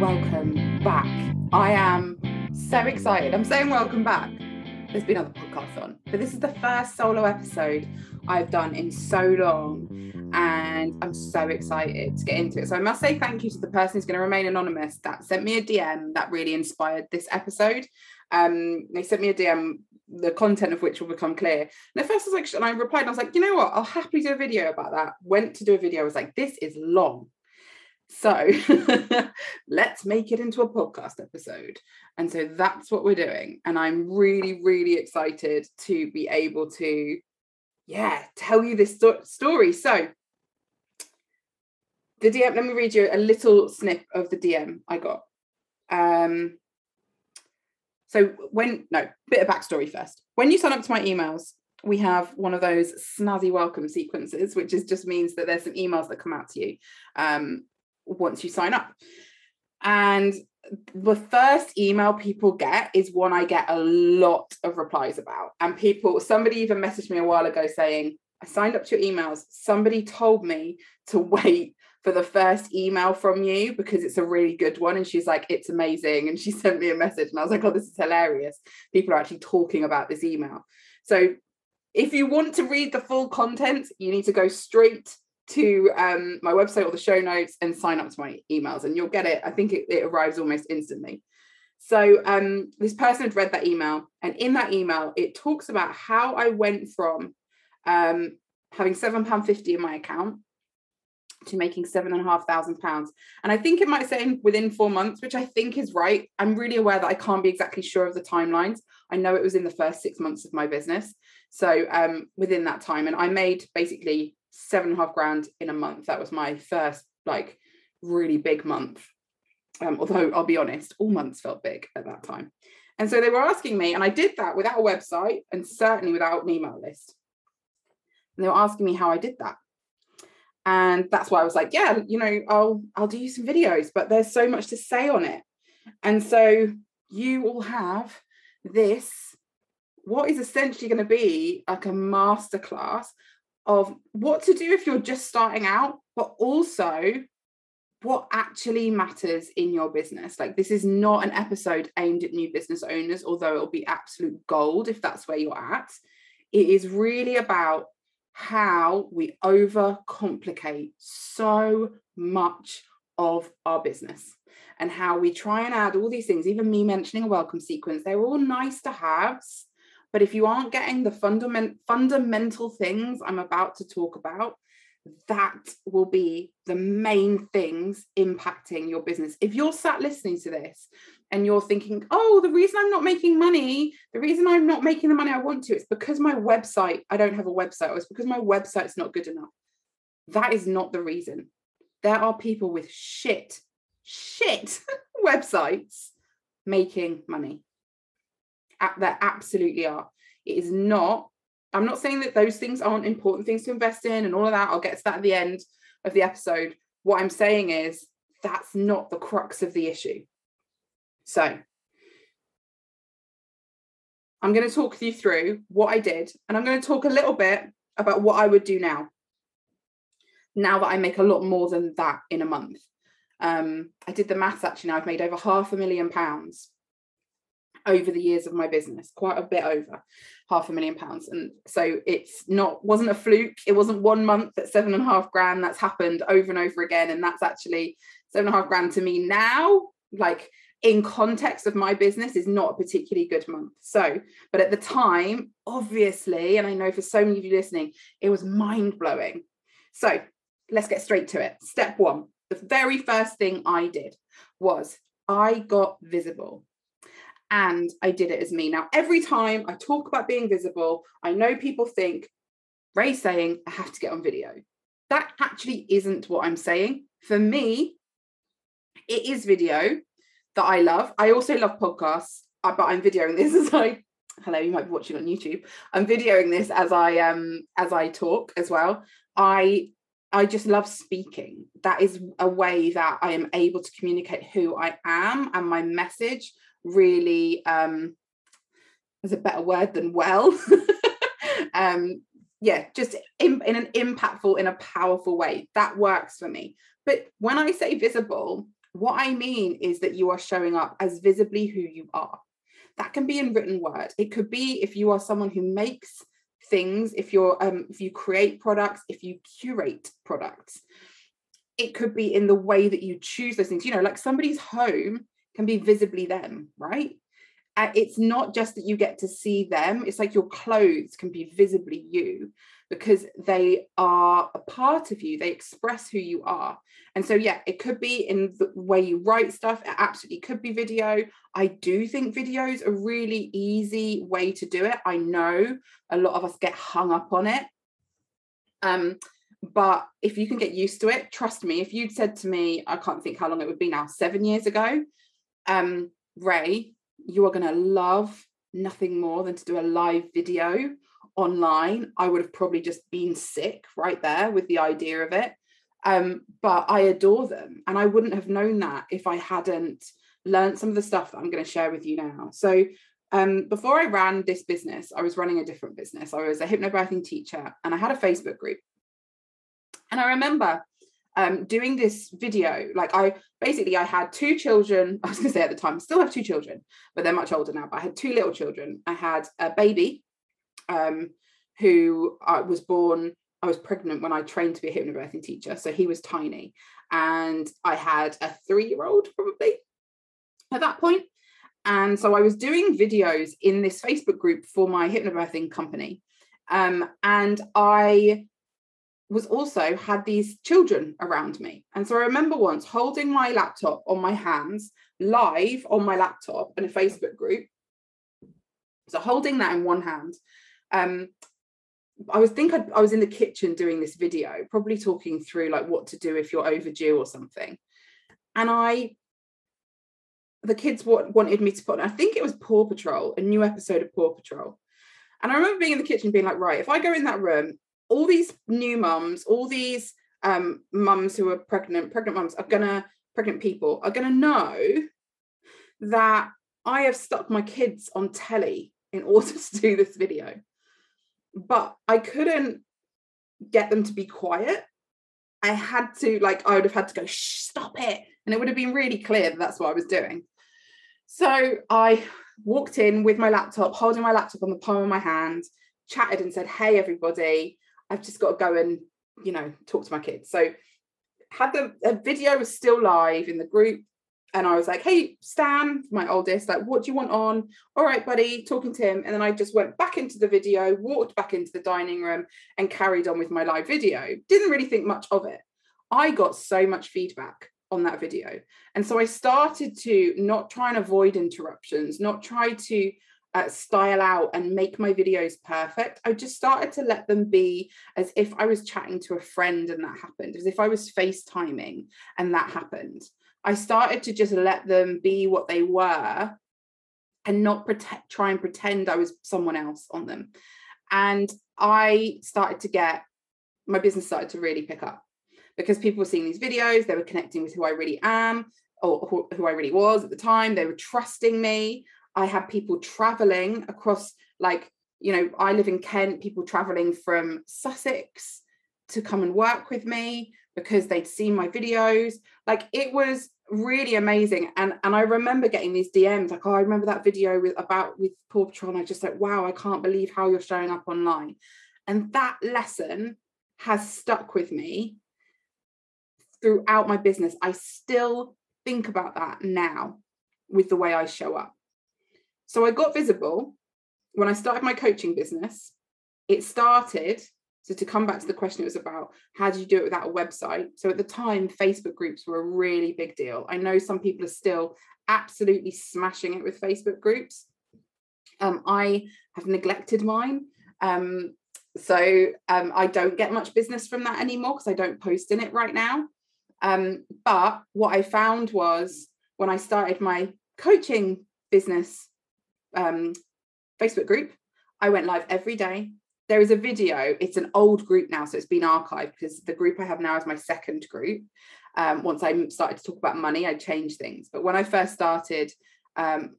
welcome back. I am so excited. I'm saying welcome back. There's been other podcasts on, but this is the first solo episode I've done in so long, and I'm so excited to get into it. So I must say thank you to the person who's going to remain anonymous that sent me a DM that really inspired this episode. Um, they sent me a DM, the content of which will become clear. And at first I was like, and I replied, and I was like, you know what? I'll happily do a video about that. Went to do a video. I was like, this is long. So let's make it into a podcast episode. And so that's what we're doing. And I'm really, really excited to be able to, yeah, tell you this sto- story. So the DM, let me read you a little snip of the DM I got. Um, so when, no, bit of backstory first. When you sign up to my emails, we have one of those snazzy welcome sequences, which is just means that there's some emails that come out to you. Um, once you sign up. And the first email people get is one I get a lot of replies about. And people, somebody even messaged me a while ago saying, I signed up to your emails. Somebody told me to wait for the first email from you because it's a really good one. And she's like, it's amazing. And she sent me a message and I was like, oh, this is hilarious. People are actually talking about this email. So if you want to read the full content, you need to go straight to um, my website or the show notes and sign up to my emails and you'll get it. I think it, it arrives almost instantly. So um, this person had read that email, and in that email, it talks about how I went from um, having seven pound fifty in my account to making seven and a half thousand pounds. And I think it might say within four months, which I think is right. I'm really aware that I can't be exactly sure of the timelines. I know it was in the first six months of my business, so um, within that time, and I made basically seven and a half grand in a month. That was my first like really big month. Um, although I'll be honest, all months felt big at that time. And so they were asking me, and I did that without a website and certainly without an email list. And they were asking me how I did that. And that's why I was like, yeah, you know, I'll I'll do you some videos, but there's so much to say on it. And so you all have this, what is essentially going to be like a masterclass of what to do if you're just starting out, but also what actually matters in your business. Like, this is not an episode aimed at new business owners, although it'll be absolute gold if that's where you're at. It is really about how we overcomplicate so much of our business and how we try and add all these things, even me mentioning a welcome sequence, they're all nice to haves but if you aren't getting the fundament, fundamental things I'm about to talk about, that will be the main things impacting your business. If you're sat listening to this and you're thinking, oh, the reason I'm not making money, the reason I'm not making the money I want to, it's because my website, I don't have a website, or it's because my website's not good enough. That is not the reason. There are people with shit, shit websites making money there absolutely are. It is not, I'm not saying that those things aren't important things to invest in and all of that. I'll get to that at the end of the episode. What I'm saying is that's not the crux of the issue. So I'm going to talk you through what I did, and I'm going to talk a little bit about what I would do now. Now that I make a lot more than that in a month. Um, I did the maths actually now, I've made over half a million pounds over the years of my business, quite a bit over half a million pounds. And so it's not wasn't a fluke. It wasn't one month at seven and a half grand. That's happened over and over again. And that's actually seven and a half grand to me now, like in context of my business, is not a particularly good month. So, but at the time, obviously, and I know for so many of you listening, it was mind blowing. So let's get straight to it. Step one the very first thing I did was I got visible and I did it as me. Now, every time I talk about being visible, I know people think Ray saying I have to get on video. That actually isn't what I'm saying. For me, it is video that I love. I also love podcasts, uh, but I'm videoing this as I hello, you might be watching on YouTube. I'm videoing this as I um as I talk as well. I I just love speaking. That is a way that I am able to communicate who I am and my message really um is a better word than well um yeah just in, in an impactful in a powerful way that works for me but when i say visible What I mean is that you are showing up as visibly who you are. That can be in written word. It could be if you are someone who makes things, if you're um, if you create products, if you curate products. It could be in the way that you choose those things. You know, like somebody's home can be visibly them, right? It's not just that you get to see them, it's like your clothes can be visibly you because they are a part of you, they express who you are. And so, yeah, it could be in the way you write stuff, it absolutely could be video. I do think video is a really easy way to do it. I know a lot of us get hung up on it. Um, but if you can get used to it, trust me, if you'd said to me, I can't think how long it would be now, seven years ago, um, Ray, you are going to love nothing more than to do a live video online. I would have probably just been sick right there with the idea of it. Um, but I adore them. And I wouldn't have known that if I hadn't learned some of the stuff that I'm going to share with you now. So um, before I ran this business, I was running a different business. I was a hypnobirthing teacher and I had a Facebook group. And I remember um, doing this video, like I basically I had two children. I was going to say at the time, I still have two children, but they're much older now. But I had two little children. I had a baby, um, who I was born. I was pregnant when I trained to be a hypnobirthing teacher, so he was tiny, and I had a three-year-old probably at that point. And so I was doing videos in this Facebook group for my hypnobirthing company. Um, and I was also had these children around me. And so I remember once holding my laptop on my hands, live on my laptop in a Facebook group. So holding that in one hand. Um, I was think I'd, I was in the kitchen doing this video, probably talking through like what to do if you're overdue or something. And I, the kids wanted me to put, I think it was Paw Patrol, a new episode of Paw Patrol. And I remember being in the kitchen being like, right, if I go in that room all these new mums, all these um, mums who are pregnant, pregnant mums are gonna, pregnant people are gonna know that I have stuck my kids on telly in order to do this video. But I couldn't get them to be quiet. I had to, like, I would have had to go, stop it. And it would have been really clear that that's what I was doing. So I walked in with my laptop, holding my laptop on the palm of my hand, chatted and said, Hey, everybody, I've just got to go and, you know, talk to my kids. So had the video was still live in the group. And I was like, hey, Stan, my oldest, like, what do you want on? All right, buddy, talking to him. And then I just went back into the video, walked back into the dining room, and carried on with my live video. Didn't really think much of it. I got so much feedback on that video. And so I started to not try and avoid interruptions, not try to uh, style out and make my videos perfect. I just started to let them be as if I was chatting to a friend and that happened, as if I was FaceTiming and that happened. I started to just let them be what they were and not protect, try and pretend I was someone else on them. And I started to get my business started to really pick up because people were seeing these videos, they were connecting with who I really am or who, who I really was at the time. They were trusting me. I had people traveling across, like, you know, I live in Kent, people traveling from Sussex to come and work with me because they'd seen my videos. Like, it was really amazing. And and I remember getting these DMs like, oh, I remember that video with about with Paw Patrol. And I just like, wow, I can't believe how you're showing up online. And that lesson has stuck with me throughout my business. I still think about that now with the way I show up. So I got visible when I started my coaching business. It started, so to come back to the question it was about, how did you do it without a website? So at the time, Facebook groups were a really big deal. I know some people are still absolutely smashing it with Facebook groups. Um, I have neglected mine. Um, so um, I don't get much business from that anymore because I don't post in it right now. Um, but what I found was when I started my coaching business um, Facebook group. I went live every day. There is a video. It's an old group now, so it's been archived because the group I have now is my second group. Um, once I started to talk about money, I changed things. But when I first started um,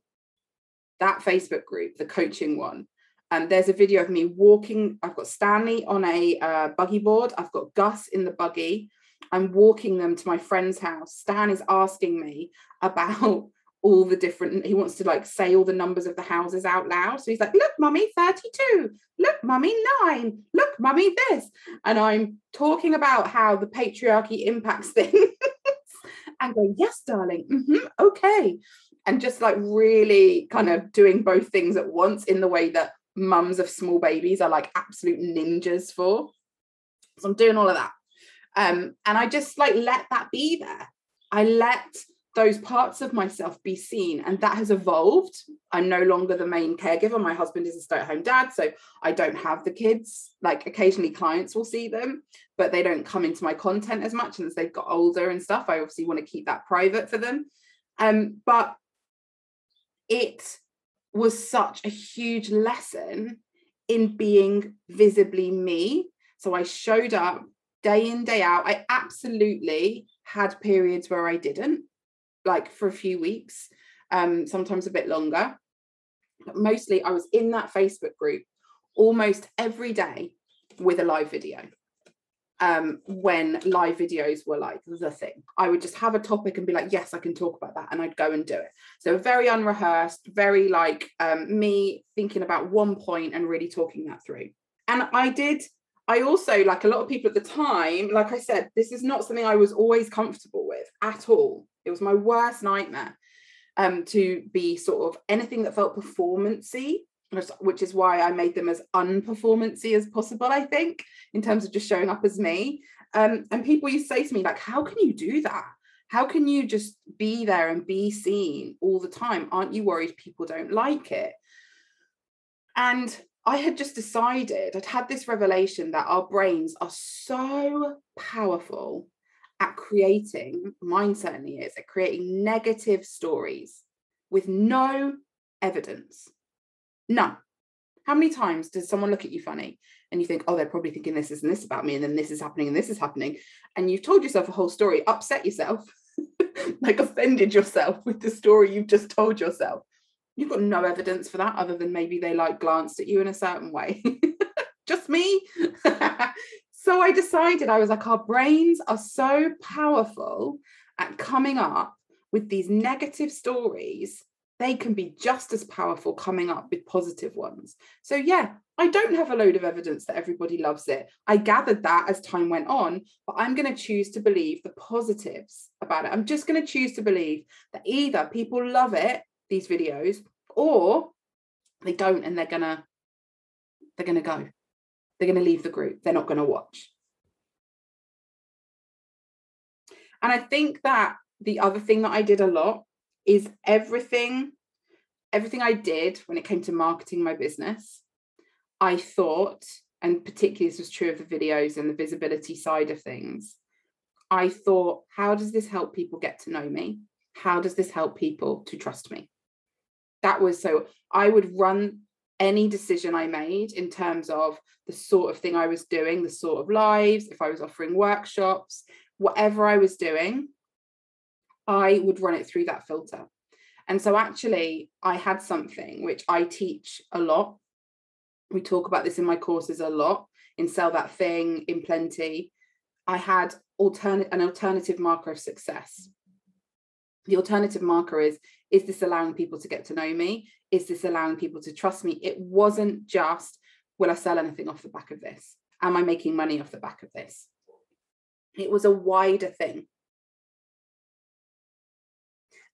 that Facebook group, the coaching one, um, there's a video of me walking. I've got Stanley on a uh, buggy board. I've got Gus in the buggy. I'm walking them to my friend's house. Stan is asking me about all the different he wants to like say all the numbers of the houses out loud. So he's like look mummy 32 look mummy 9 look mummy this. And i'm talking about how the patriarchy impacts things and going yes darling. Mm-hmm, okay. And just like really kind of doing both things at once in the way that mums of small babies are like absolute ninjas for. So i'm doing all of that. Um and i just like let that be there. I let those parts of myself be seen. And that has evolved. I'm no longer the main caregiver. My husband is a stay-at-home dad so i don't have the kids. Like occasionally clients will see them but they don't come into my content as much. And as they've got older and stuff i obviously want to keep that private for them. Um, but it was such a huge lesson in being visibly me. So i showed up day in day out. I absolutely had periods where i didn't like for a few weeks, um, sometimes a bit longer. But mostly I was in that Facebook group almost every day with a live video. Um, when live videos were like the thing, I would just have a topic and be like, yes, I can talk about that. And I'd go and do it. So very unrehearsed, very like um, me thinking about one point and really talking that through. And I did I also, like a lot of people at the time, like I said, this is not something I was always comfortable with at all. It was my worst nightmare um, to be sort of anything that felt performancy, which is why I made them as unperformancy as possible, I think, in terms of just showing up as me. Um, and people used to say to me, like, how can you do that? How can you just be there and be seen all the time? Aren't you worried people don't like it? And I had just decided, I'd had this revelation that our brains are so powerful at creating, mine certainly is, at creating negative stories with no evidence. None. How many times does someone look at you funny and you think, oh, they're probably thinking this, is and this about me, and then this is happening and this is happening? And you've told yourself a whole story, upset yourself, like offended yourself with the story you've just told yourself you've got no evidence for that other than maybe they like glanced at you in a certain way just me so i decided i was like our brains are so powerful at coming up with these negative stories they can be just as powerful coming up with positive ones. So yeah i don't have a load of evidence that everybody loves it. I gathered that as time went on but i'm going to choose to believe the positives about it. I'm just going to choose to believe that either people love it these videos or they don't and they're gonna they're gonna go they're gonna leave the group. They're not gonna watch. And i think that the other thing that i did a lot is everything everything i did when it came to marketing my business i thought and particularly this was true of the videos and the visibility side of things i thought how does this help people get to know me? How does this help people to trust me? That was so I would run any decision I made in terms of the sort of thing I was doing, the sort of lives, if I was offering workshops, whatever I was doing, I would run it through that filter. And so actually, I had something which I teach a lot. We talk about this in my courses a lot in Sell That Thing, in Plenty. I had alternate an alternative marker of success. The alternative marker is is this allowing people to get to know me? Is this allowing people to trust me? It wasn't just, will I sell anything off the back of this? Am I making money off the back of this? It was a wider thing.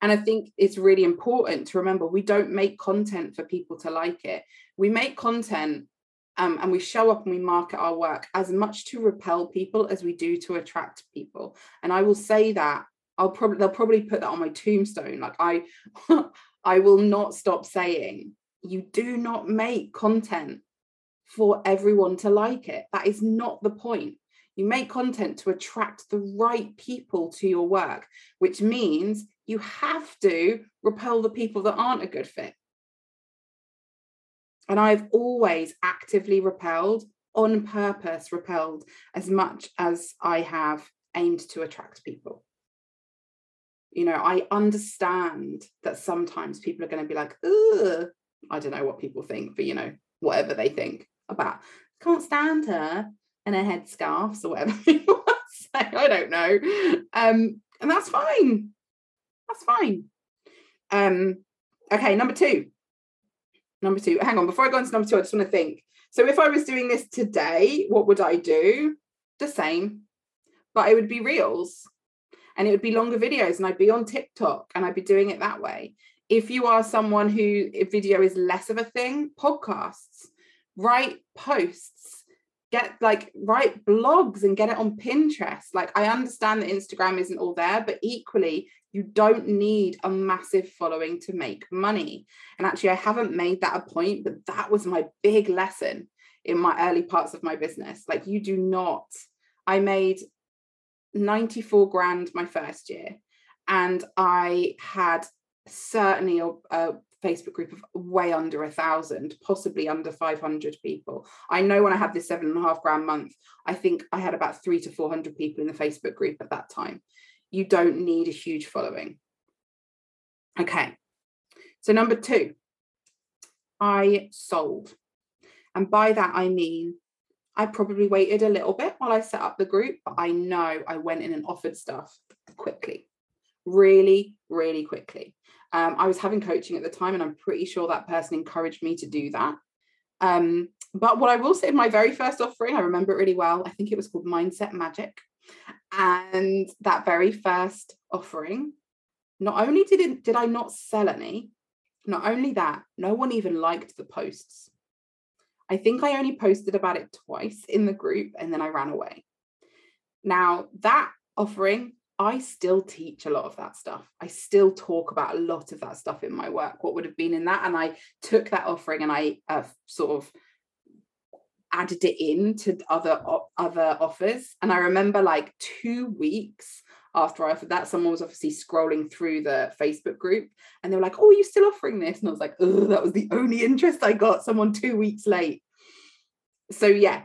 And I think it's really important to remember we don't make content for people to like it. We make content um, and we show up and we market our work as much to repel people as we do to attract people. And I will say that I'll probably they'll probably put that on my tombstone. Like I I will not stop saying you do not make content for everyone to like it. That is not the point. You make content to attract the right people to your work, which means you have to repel the people that aren't a good fit. And I've always actively repelled, on purpose repelled, as much as I have aimed to attract people you know i understand that sometimes people are going to be like Ugh. i don't know what people think but you know whatever they think about can't stand her and her headscarves or whatever it was I don't know. Um, and that's fine. That's fine. Um, okay, number two. Number two. Hang on, before I go into number two, I just want to think. So if I was doing this today, what would I do? The same, but it would be reels and it would be longer videos and I'd be on TikTok and I'd be doing it that way. If you are someone who video is less of a thing, podcasts, write posts, get like write blogs and get it on Pinterest. Like I understand that Instagram isn't all there, but equally you don't need a massive following to make money. And actually, I haven't made that a point, but that was my big lesson in my early parts of my business. Like, you do not, I made 94 grand my first year, and I had certainly a, a Facebook group of way under a thousand, possibly under 500 people. I know when I had this seven and a half grand month, I think I had about three to 400 people in the Facebook group at that time you don't need a huge following. Okay, so number two, I sold. And by that, I mean, I probably waited a little bit while I set up the group, but I know I went in and offered stuff quickly, really, really quickly. Um, I was having coaching at the time, and I'm pretty sure that person encouraged me to do that. Um, but what I will say, my very first offering, I remember it really well. I think it was called Mindset Magic. And that very first offering, not only did it, did I not sell any, not only that, no one even liked the posts. I think I only posted about it twice in the group and then I ran away. Now, that offering, I still teach a lot of that stuff. I still talk about a lot of that stuff in my work, what would have been in that. And I took that offering and I uh, sort of added it into other other offers and i remember like two weeks after i offered that someone was obviously scrolling through the facebook group and they were like oh are you still offering this? And i was like oh that was the only interest i got someone two weeks late. So yeah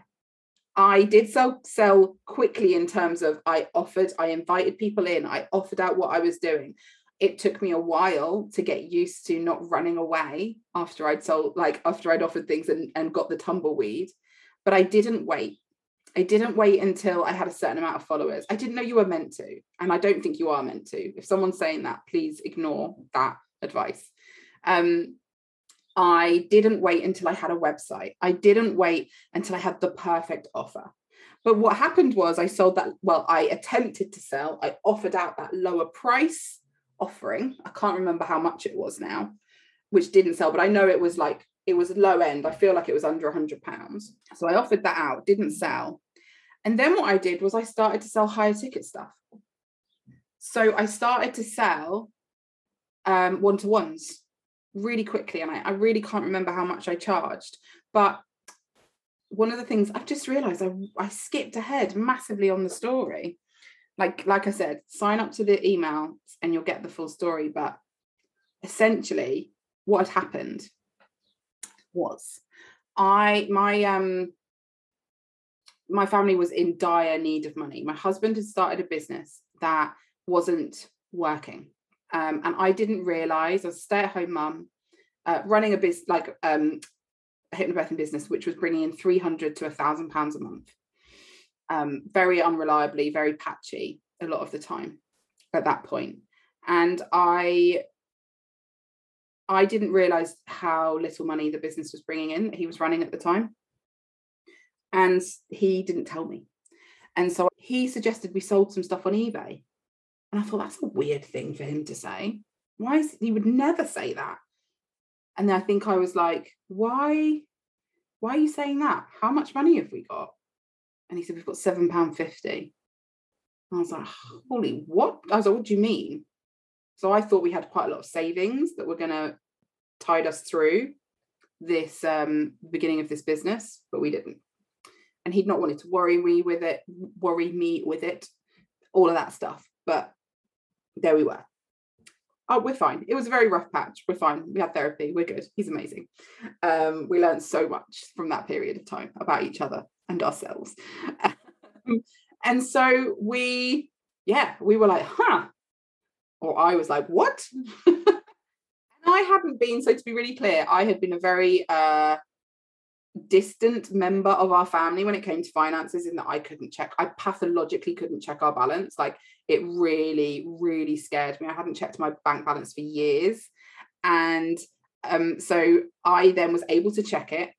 i did sell sell quickly in terms of i offered i invited people in i offered out what i was doing. It took me a while to get used to not running away after I'd sold, like after I'd offered things and, and got the tumbleweed but I didn't wait. I didn't wait until I had a certain amount of followers. I didn't know you were meant to. And I don't think you are meant to. If someone's saying that, please ignore that advice. Um, I didn't wait until I had a website. I didn't wait until I had the perfect offer. But what happened was I sold that, well, I attempted to sell, I offered out that lower price offering. I can't remember how much it was now, which didn't sell, but I know it was like it was low end. I feel like it was under a hundred pounds. So I offered that out, didn't sell. And then what I did was I started to sell higher ticket stuff. So I started to sell um, one-to-ones really quickly. And I, I really can't remember how much I charged. But one of the things I've just realized I, I skipped ahead massively on the story. Like, like I said, sign up to the email and you'll get the full story. But essentially, what had happened was I my um my family was in dire need of money. My husband had started a business that wasn't working. Um, and I didn't realize I was a stay-at-home mum uh, running a business like um, a hypnobirthing business, which was bringing in 300 to a thousand pounds a month. Um, very unreliably, very patchy a lot of the time at that point. And I I didn't realize how little money the business was bringing in that he was running at the time. And he didn't tell me. And so he suggested we sold some stuff on eBay. And I thought that's a weird thing for him to say. Why is he would never say that? And then I think I was like, why, why are you saying that? How much money have we got? And he said, We've got seven pound fifty. I was like, holy what? I was like, what do you mean? So I thought we had quite a lot of savings that were going to tide us through this um, beginning of this business, but we didn't. And he'd not wanted to worry me with it, worry me with it, all of that stuff. But there we were. Oh, we're fine. It was a very rough patch. We're fine. We had therapy. We're good. He's amazing. Um, we learned so much from that period of time about each other and ourselves. and so we, yeah, we were like, huh, or I was like, what? and I hadn't been, so to be really clear, I had been a very uh, distant member of our family when it came to finances in that I couldn't check. I pathologically couldn't check our balance. Like it really, really scared me. I hadn't checked my bank balance for years. And um, so I then was able to check it.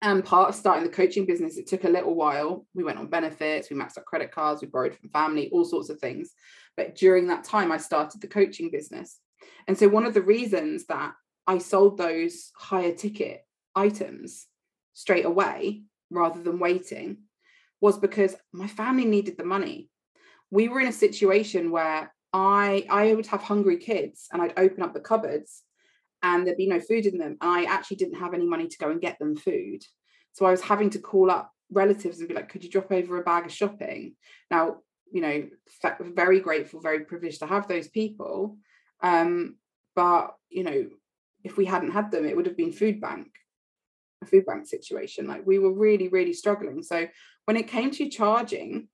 And part of starting the coaching business, it took a little while. We went on benefits, we maxed out credit cards, we borrowed from family, all sorts of things. But during that time, I started the coaching business. And so one of the reasons that I sold those higher ticket items straight away rather than waiting was because my family needed the money. We were in a situation where I I would have hungry kids and I'd open up the cupboards and there'd be no food in them. And I actually didn't have any money to go and get them food. So I was having to call up relatives and be like, could you drop over a bag of shopping? Now, you know, very grateful, very privileged to have those people. Um, but, you know, if we hadn't had them, it would have been food bank, a food bank situation. Like we were really, really struggling. So when it came to charging,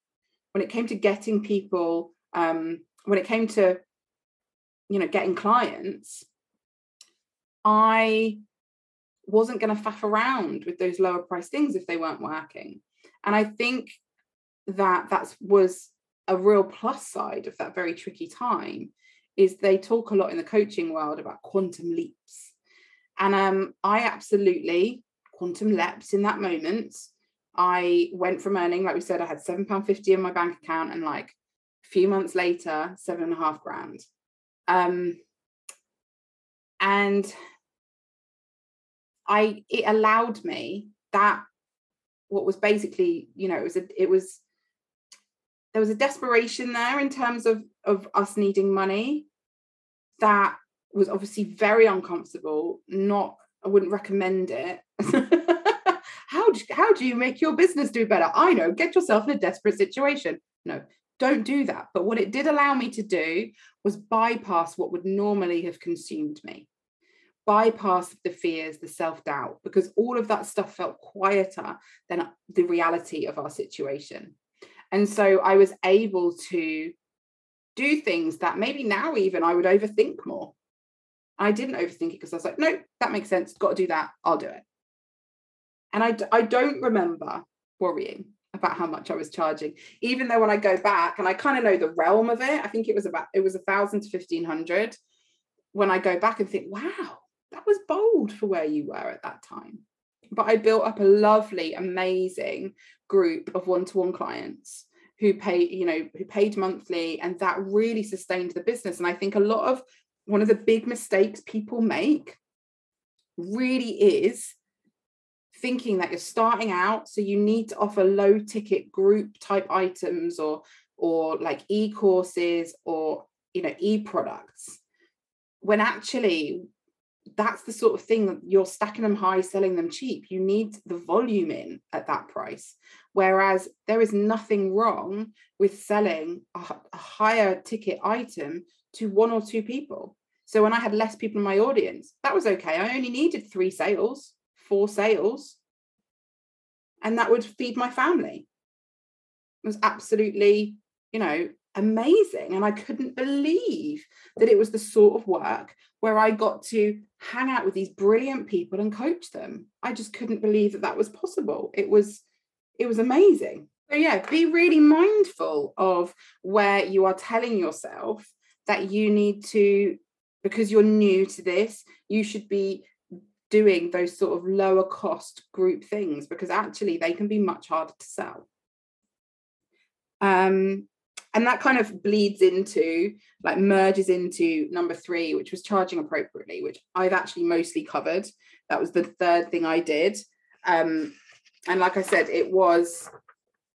when it came to getting people, um, when it came to, you know, getting clients, I wasn't going to faff around with those lower price things if they weren't working. And I think that that was a real plus side of that very tricky time is they talk a lot in the coaching world about quantum leaps. And um, I absolutely quantum leaps in that moment. I went from earning, like we said, I had £7.50 in my bank account and like a few months later, seven and a half grand. Um, and I it allowed me that what was basically, you know, it was a, it was there was a desperation there in terms of of us needing money that was obviously very uncomfortable. Not I wouldn't recommend it. How do, how do you make your business do better? I know, get yourself in a desperate situation. No, don't do that. But what it did allow me to do was bypass what would normally have consumed me bypass the fears, the self doubt, because all of that stuff felt quieter than the reality of our situation. And so I was able to do things that maybe now even I would overthink more. I didn't overthink it because I was like, no, that makes sense. Got to do that. I'll do it. And I, I don't remember worrying about how much I was charging, even though when I go back and I kind of know the realm of it, I think it was about, it was a thousand to 1500. When I go back and think, wow, that was bold for where you were at that time. But I built up a lovely, amazing group of one-to-one clients who pay, you know, who paid monthly, and that really sustained the business. And I think a lot of one of the big mistakes people make really is thinking that you're starting out so you need to offer low ticket group type items or or like e-courses or you know e-products when actually that's the sort of thing that you're stacking them high, selling them cheap. You need the volume in at that price. Whereas there is nothing wrong with selling a, a higher ticket item to one or two people. So when I had less people in my audience, that was okay. I only needed three sales, four sales, and that would feed my family. It was absolutely, you know, amazing. And I couldn't believe that it was the sort of work where I got to hang out with these brilliant people and coach them. I just couldn't believe that that was possible. It was it was amazing. So yeah, be really mindful of where you are telling yourself that you need to because you're new to this, you should be doing those sort of lower cost group things because actually they can be much harder to sell. Um, and that kind of bleeds into like merges into number three which was charging appropriately which i've actually mostly covered that was the third thing i did um and like i said it was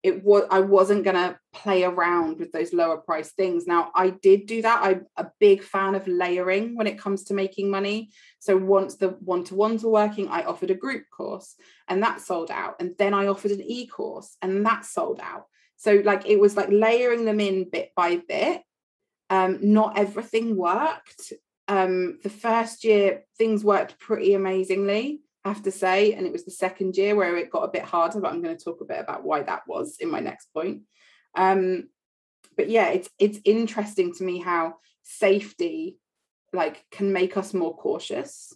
it was i wasn't going to play around with those lower price things. Now i did do that. I'm a big fan of layering when it comes to making money. So once the one-to-ones were working i offered a group course and that sold out. And then i offered an e-course and that sold out. So like it was like layering them in bit by bit. Um, not everything worked. Um, the first year things worked pretty amazingly, have to say, and it was the second year where it got a bit harder. But I'm going to talk a bit about why that was in my next point. Um, but yeah, it's it's interesting to me how safety like can make us more cautious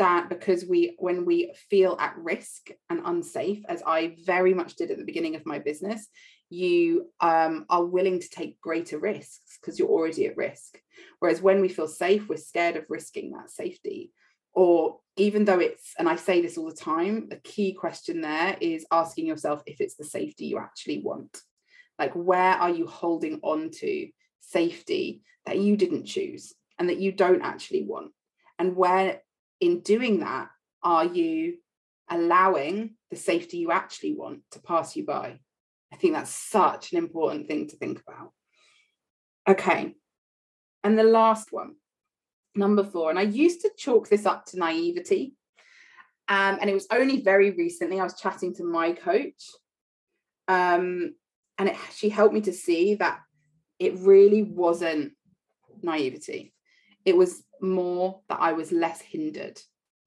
that because we when we feel at risk and unsafe as i very much did at the beginning of my business you um, are willing to take greater risks because you're already at risk whereas when we feel safe we're scared of risking that safety or even though it's and i say this all the time the key question there is asking yourself if it's the safety you actually want. Like where are you holding on to safety that you didn't choose and that you don't actually want? And where in doing that are you allowing the safety you actually want to pass you by? I think that's such an important thing to think about. Okay. And the last one number four and i used to chalk this up to naivety um, and it was only very recently i was chatting to my coach um, and it, she helped me to see that it really wasn't naivety it was more that I was less hindered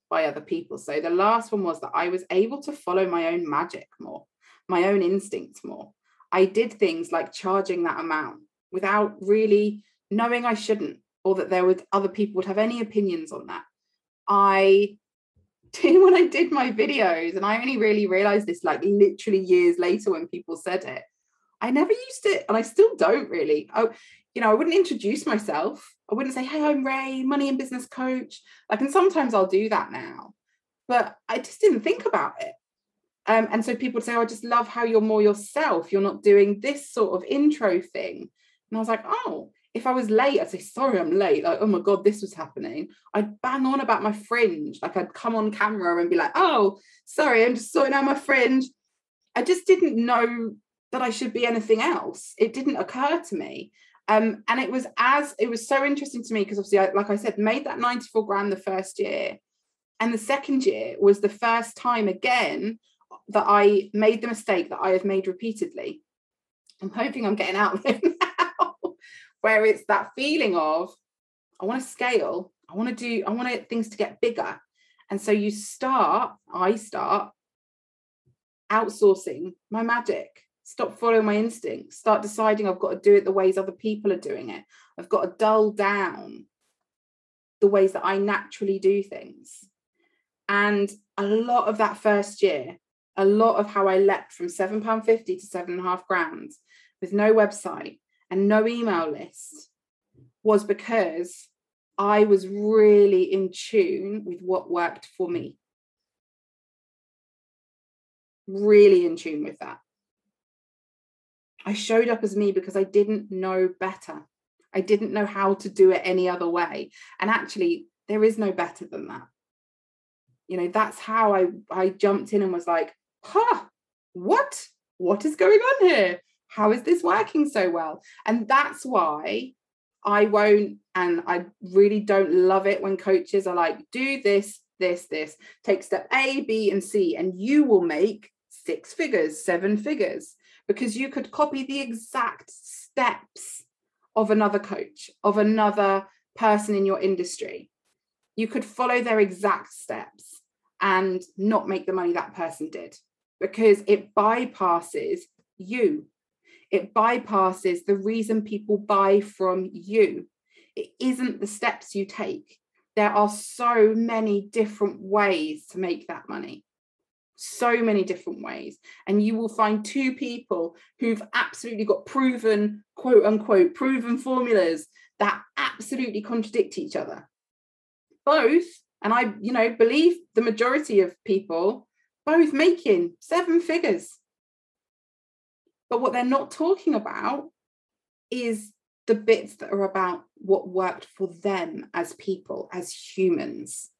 by other people. So the last one was that I was able to follow my own magic more, my own instincts more. I did things like charging that amount without really knowing I shouldn't, or that there would other people would have any opinions on that. I did when I did my videos, and I only really realized this like literally years later when people said it. I never used it, and I still don't really. Oh, you know, I wouldn't introduce myself. I wouldn't say, hey, I'm Ray, money and business coach. Like, and sometimes I'll do that now, but I just didn't think about it. Um, and so people would say, oh, I just love how you're more yourself. You're not doing this sort of intro thing. And I was like, oh, if I was late, I'd say, sorry, I'm late. Like, oh my God, this was happening. I'd bang on about my fringe. Like, I'd come on camera and be like, oh, sorry, I'm just sorting out my fringe. I just didn't know that I should be anything else. It didn't occur to me. Um, and it was as it was so interesting to me because obviously, I, like I said, made that 94 grand the first year. And the second year was the first time again that I made the mistake that I have made repeatedly. I'm hoping I'm getting out of it now, where it's that feeling of I want to scale, I want to do, I want things to get bigger. And so you start, I start outsourcing my magic. Stop following my instincts start deciding i've got to do it the ways other people are doing it. I've got to dull down the ways that i naturally do things. And a lot of that first year a lot of how i leapt from seven pound fifty to seven and a half grand with no website and no email list was because i was really in tune with what worked for me really in tune with that I showed up as me because I didn't know better. I didn't know how to do it any other way. And actually, there is no better than that. You know, that's how I I jumped in and was like, huh, what? What is going on here? How is this working so well? And that's why I won't, and I really don't love it when coaches are like, do this, this, this, take step A, B, and C, and you will make six figures, seven figures because you could copy the exact steps of another coach, of another person in your industry. You could follow their exact steps and not make the money that person did because it bypasses you. It bypasses the reason people buy from you. It isn't the steps you take. There are so many different ways to make that money so many different ways. And you will find two people who've absolutely got proven, quote unquote, proven formulas that absolutely contradict each other. Both, and I, you know, believe the majority of people, both making seven figures. But what they're not talking about is the bits that are about what worked for them as people, as humans.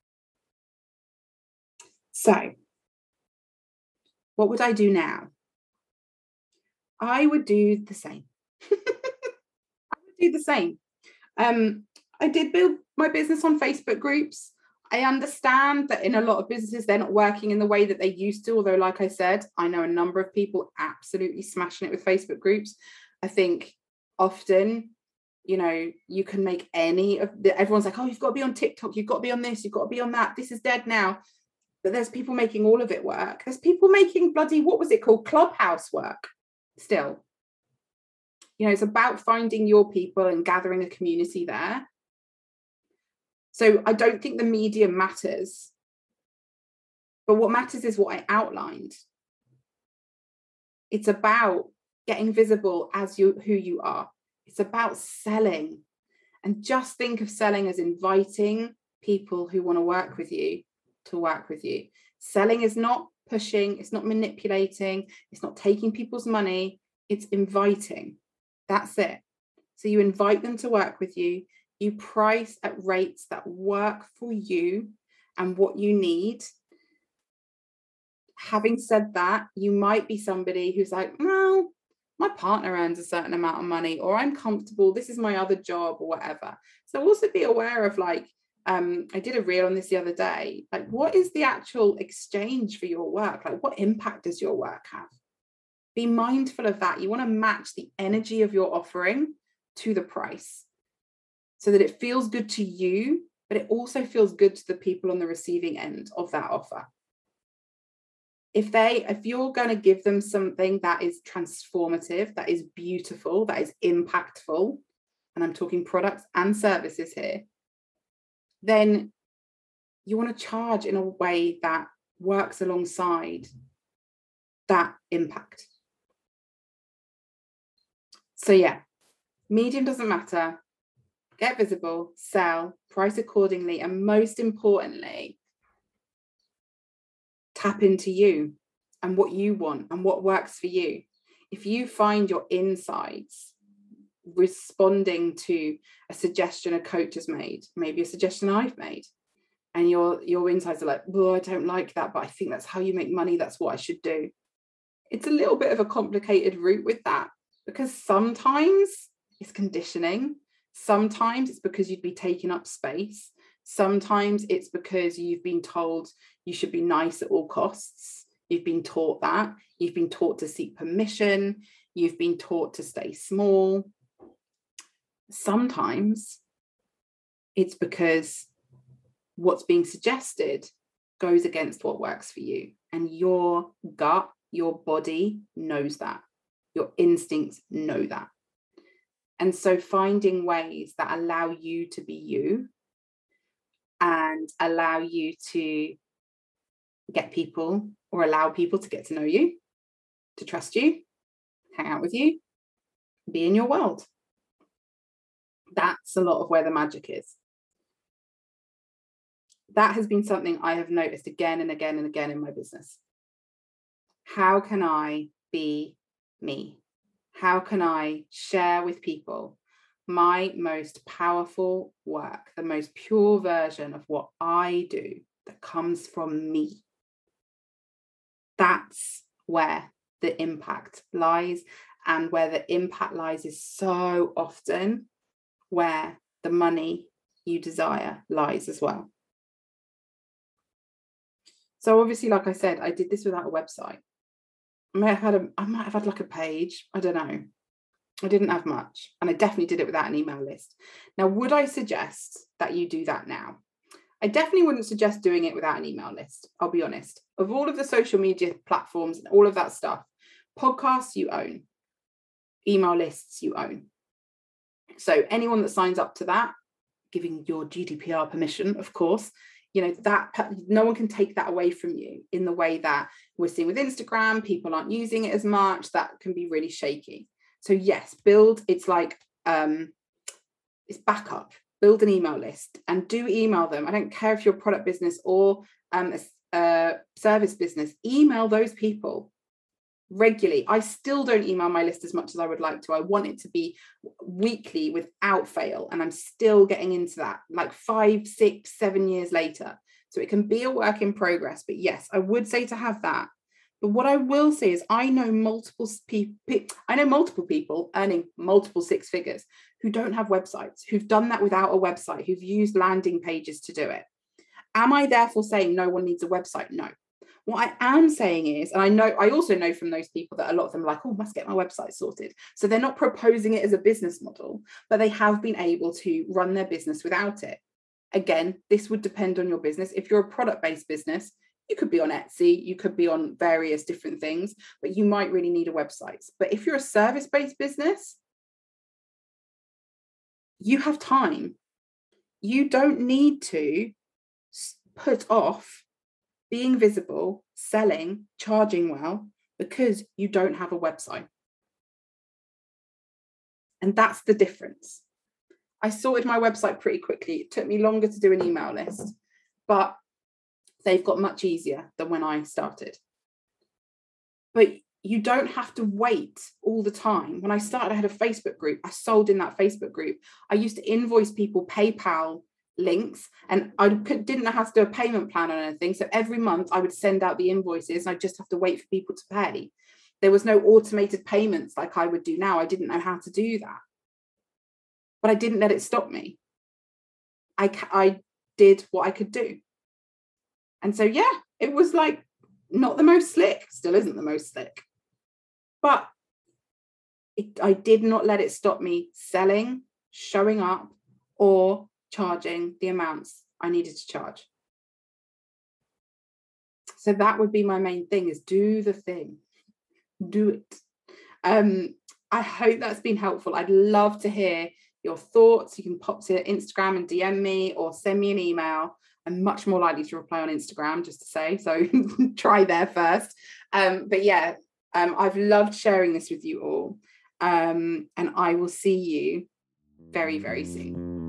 So, what would I do now? I would do the same. I would do the same. Um, I did build my business on Facebook groups. I understand that in a lot of businesses, they're not working in the way that they used to. Although, like I said, I know a number of people absolutely smashing it with Facebook groups. I think often, you know, you can make any of the, everyone's like, oh, you've got to be on TikTok, you've got to be on this, you've got to be on that. This is dead now but there's people making all of it work. There's people making bloody, what was it called? Clubhouse work still. You know, it's about finding your people and gathering a community there. So I don't think the medium matters. But what matters is what I outlined. It's about getting visible as you who you are. It's about selling. And just think of selling as inviting people who want to work with you to work with you. Selling is not pushing, it's not manipulating, it's not taking people's money, it's inviting. That's it. So you invite them to work with you, you price at rates that work for you and what you need. Having said that, you might be somebody who's like, no, my partner earns a certain amount of money, or I'm comfortable, this is my other job, or whatever. So also be aware of like, um, I did a reel on this the other day. Like, what is the actual exchange for your work? Like, what impact does your work have? Be mindful of that. You want to match the energy of your offering to the price so that it feels good to you, but it also feels good to the people on the receiving end of that offer. If they, if you're going to give them something that is transformative, that is beautiful, that is impactful, and I'm talking products and services here, then you want to charge in a way that works alongside that impact. So, yeah, medium doesn't matter. Get visible, sell, price accordingly, and most importantly, tap into you and what you want and what works for you. If you find your insides responding to a suggestion a coach has made, maybe a suggestion I've made, and your your insides are like, well, I don't like that, but I think that's how you make money. That's what I should do. It's a little bit of a complicated route with that because sometimes it's conditioning. Sometimes it's because you'd be taking up space. Sometimes it's because you've been told you should be nice at all costs. You've been taught that. You've been taught to seek permission. You've been taught to stay small sometimes it's because what's being suggested goes against what works for you. And your gut, your body knows that. Your instincts know that. And so finding ways that allow you to be you and allow you to get people or allow people to get to know you, to trust you, hang out with you, be in your world that's a lot of where the magic is. That has been something I have noticed again and again and again in my business. How can I be me? How can I share with people my most powerful work, the most pure version of what I do that comes from me? That's where the impact lies. And where the impact lies is so often where the money you desire lies as well. So obviously, like I said, I did this without a website. I might have had a I might have had like a page. I don't know. I didn't have much. And I definitely did it without an email list. Now, would I suggest that you do that now? I definitely wouldn't suggest doing it without an email list. I'll be honest. Of all of the social media platforms and all of that stuff, podcasts you own, email lists you own. So anyone that signs up to that, giving your GDPR permission, of course, you know that no one can take that away from you in the way that we're seeing with Instagram. People aren't using it as much. That can be really shaky. So yes, build. It's like um, it's backup. Build an email list and do email them. I don't care if you're a product business or um, a, a service business. Email those people regularly. I still don't email my list as much as I would like to. I want it to be weekly without fail. And I'm still getting into that like five, six, seven years later. So it can be a work in progress. But yes, I would say to have that. But what I will say is I know multiple people, I know multiple people earning multiple six figures who don't have websites, who've done that without a website, who've used landing pages to do it. Am I therefore saying no one needs a website? No. What I am saying is, and I know, I also know from those people that a lot of them are like, oh, must get my website sorted. So they're not proposing it as a business model, but they have been able to run their business without it. Again, this would depend on your business. If you're a product based business, you could be on Etsy, you could be on various different things, but you might really need a website. But if you're a service based business, you have time. You don't need to put off being visible, selling, charging well because you don't have a website. And that's the difference. I sorted my website pretty quickly. It took me longer to do an email list, but they've got much easier than when I started. But you don't have to wait all the time. When I started, I had a Facebook group. I sold in that Facebook group. I used to invoice people PayPal links and I could, didn't how to do a payment plan or anything. So every month I would send out the invoices and I just have to wait for people to pay. There was no automated payments like I would do now. I didn't know how to do that. But I didn't let it stop me. I, I did what I could do. And so, yeah, it was like not the most slick, still isn't the most slick but it, I did not let it stop me selling, showing up, or charging the amounts I needed to charge. So that would be my main thing is do the thing. Do it. Um, I hope that's been helpful. I'd love to hear your thoughts. You can pop to Instagram and DM me or send me an email. I'm much more likely to reply on Instagram, just to say. So try there first. Um, but yeah, um, I've loved sharing this with you all. Um, and I will see you very, very soon.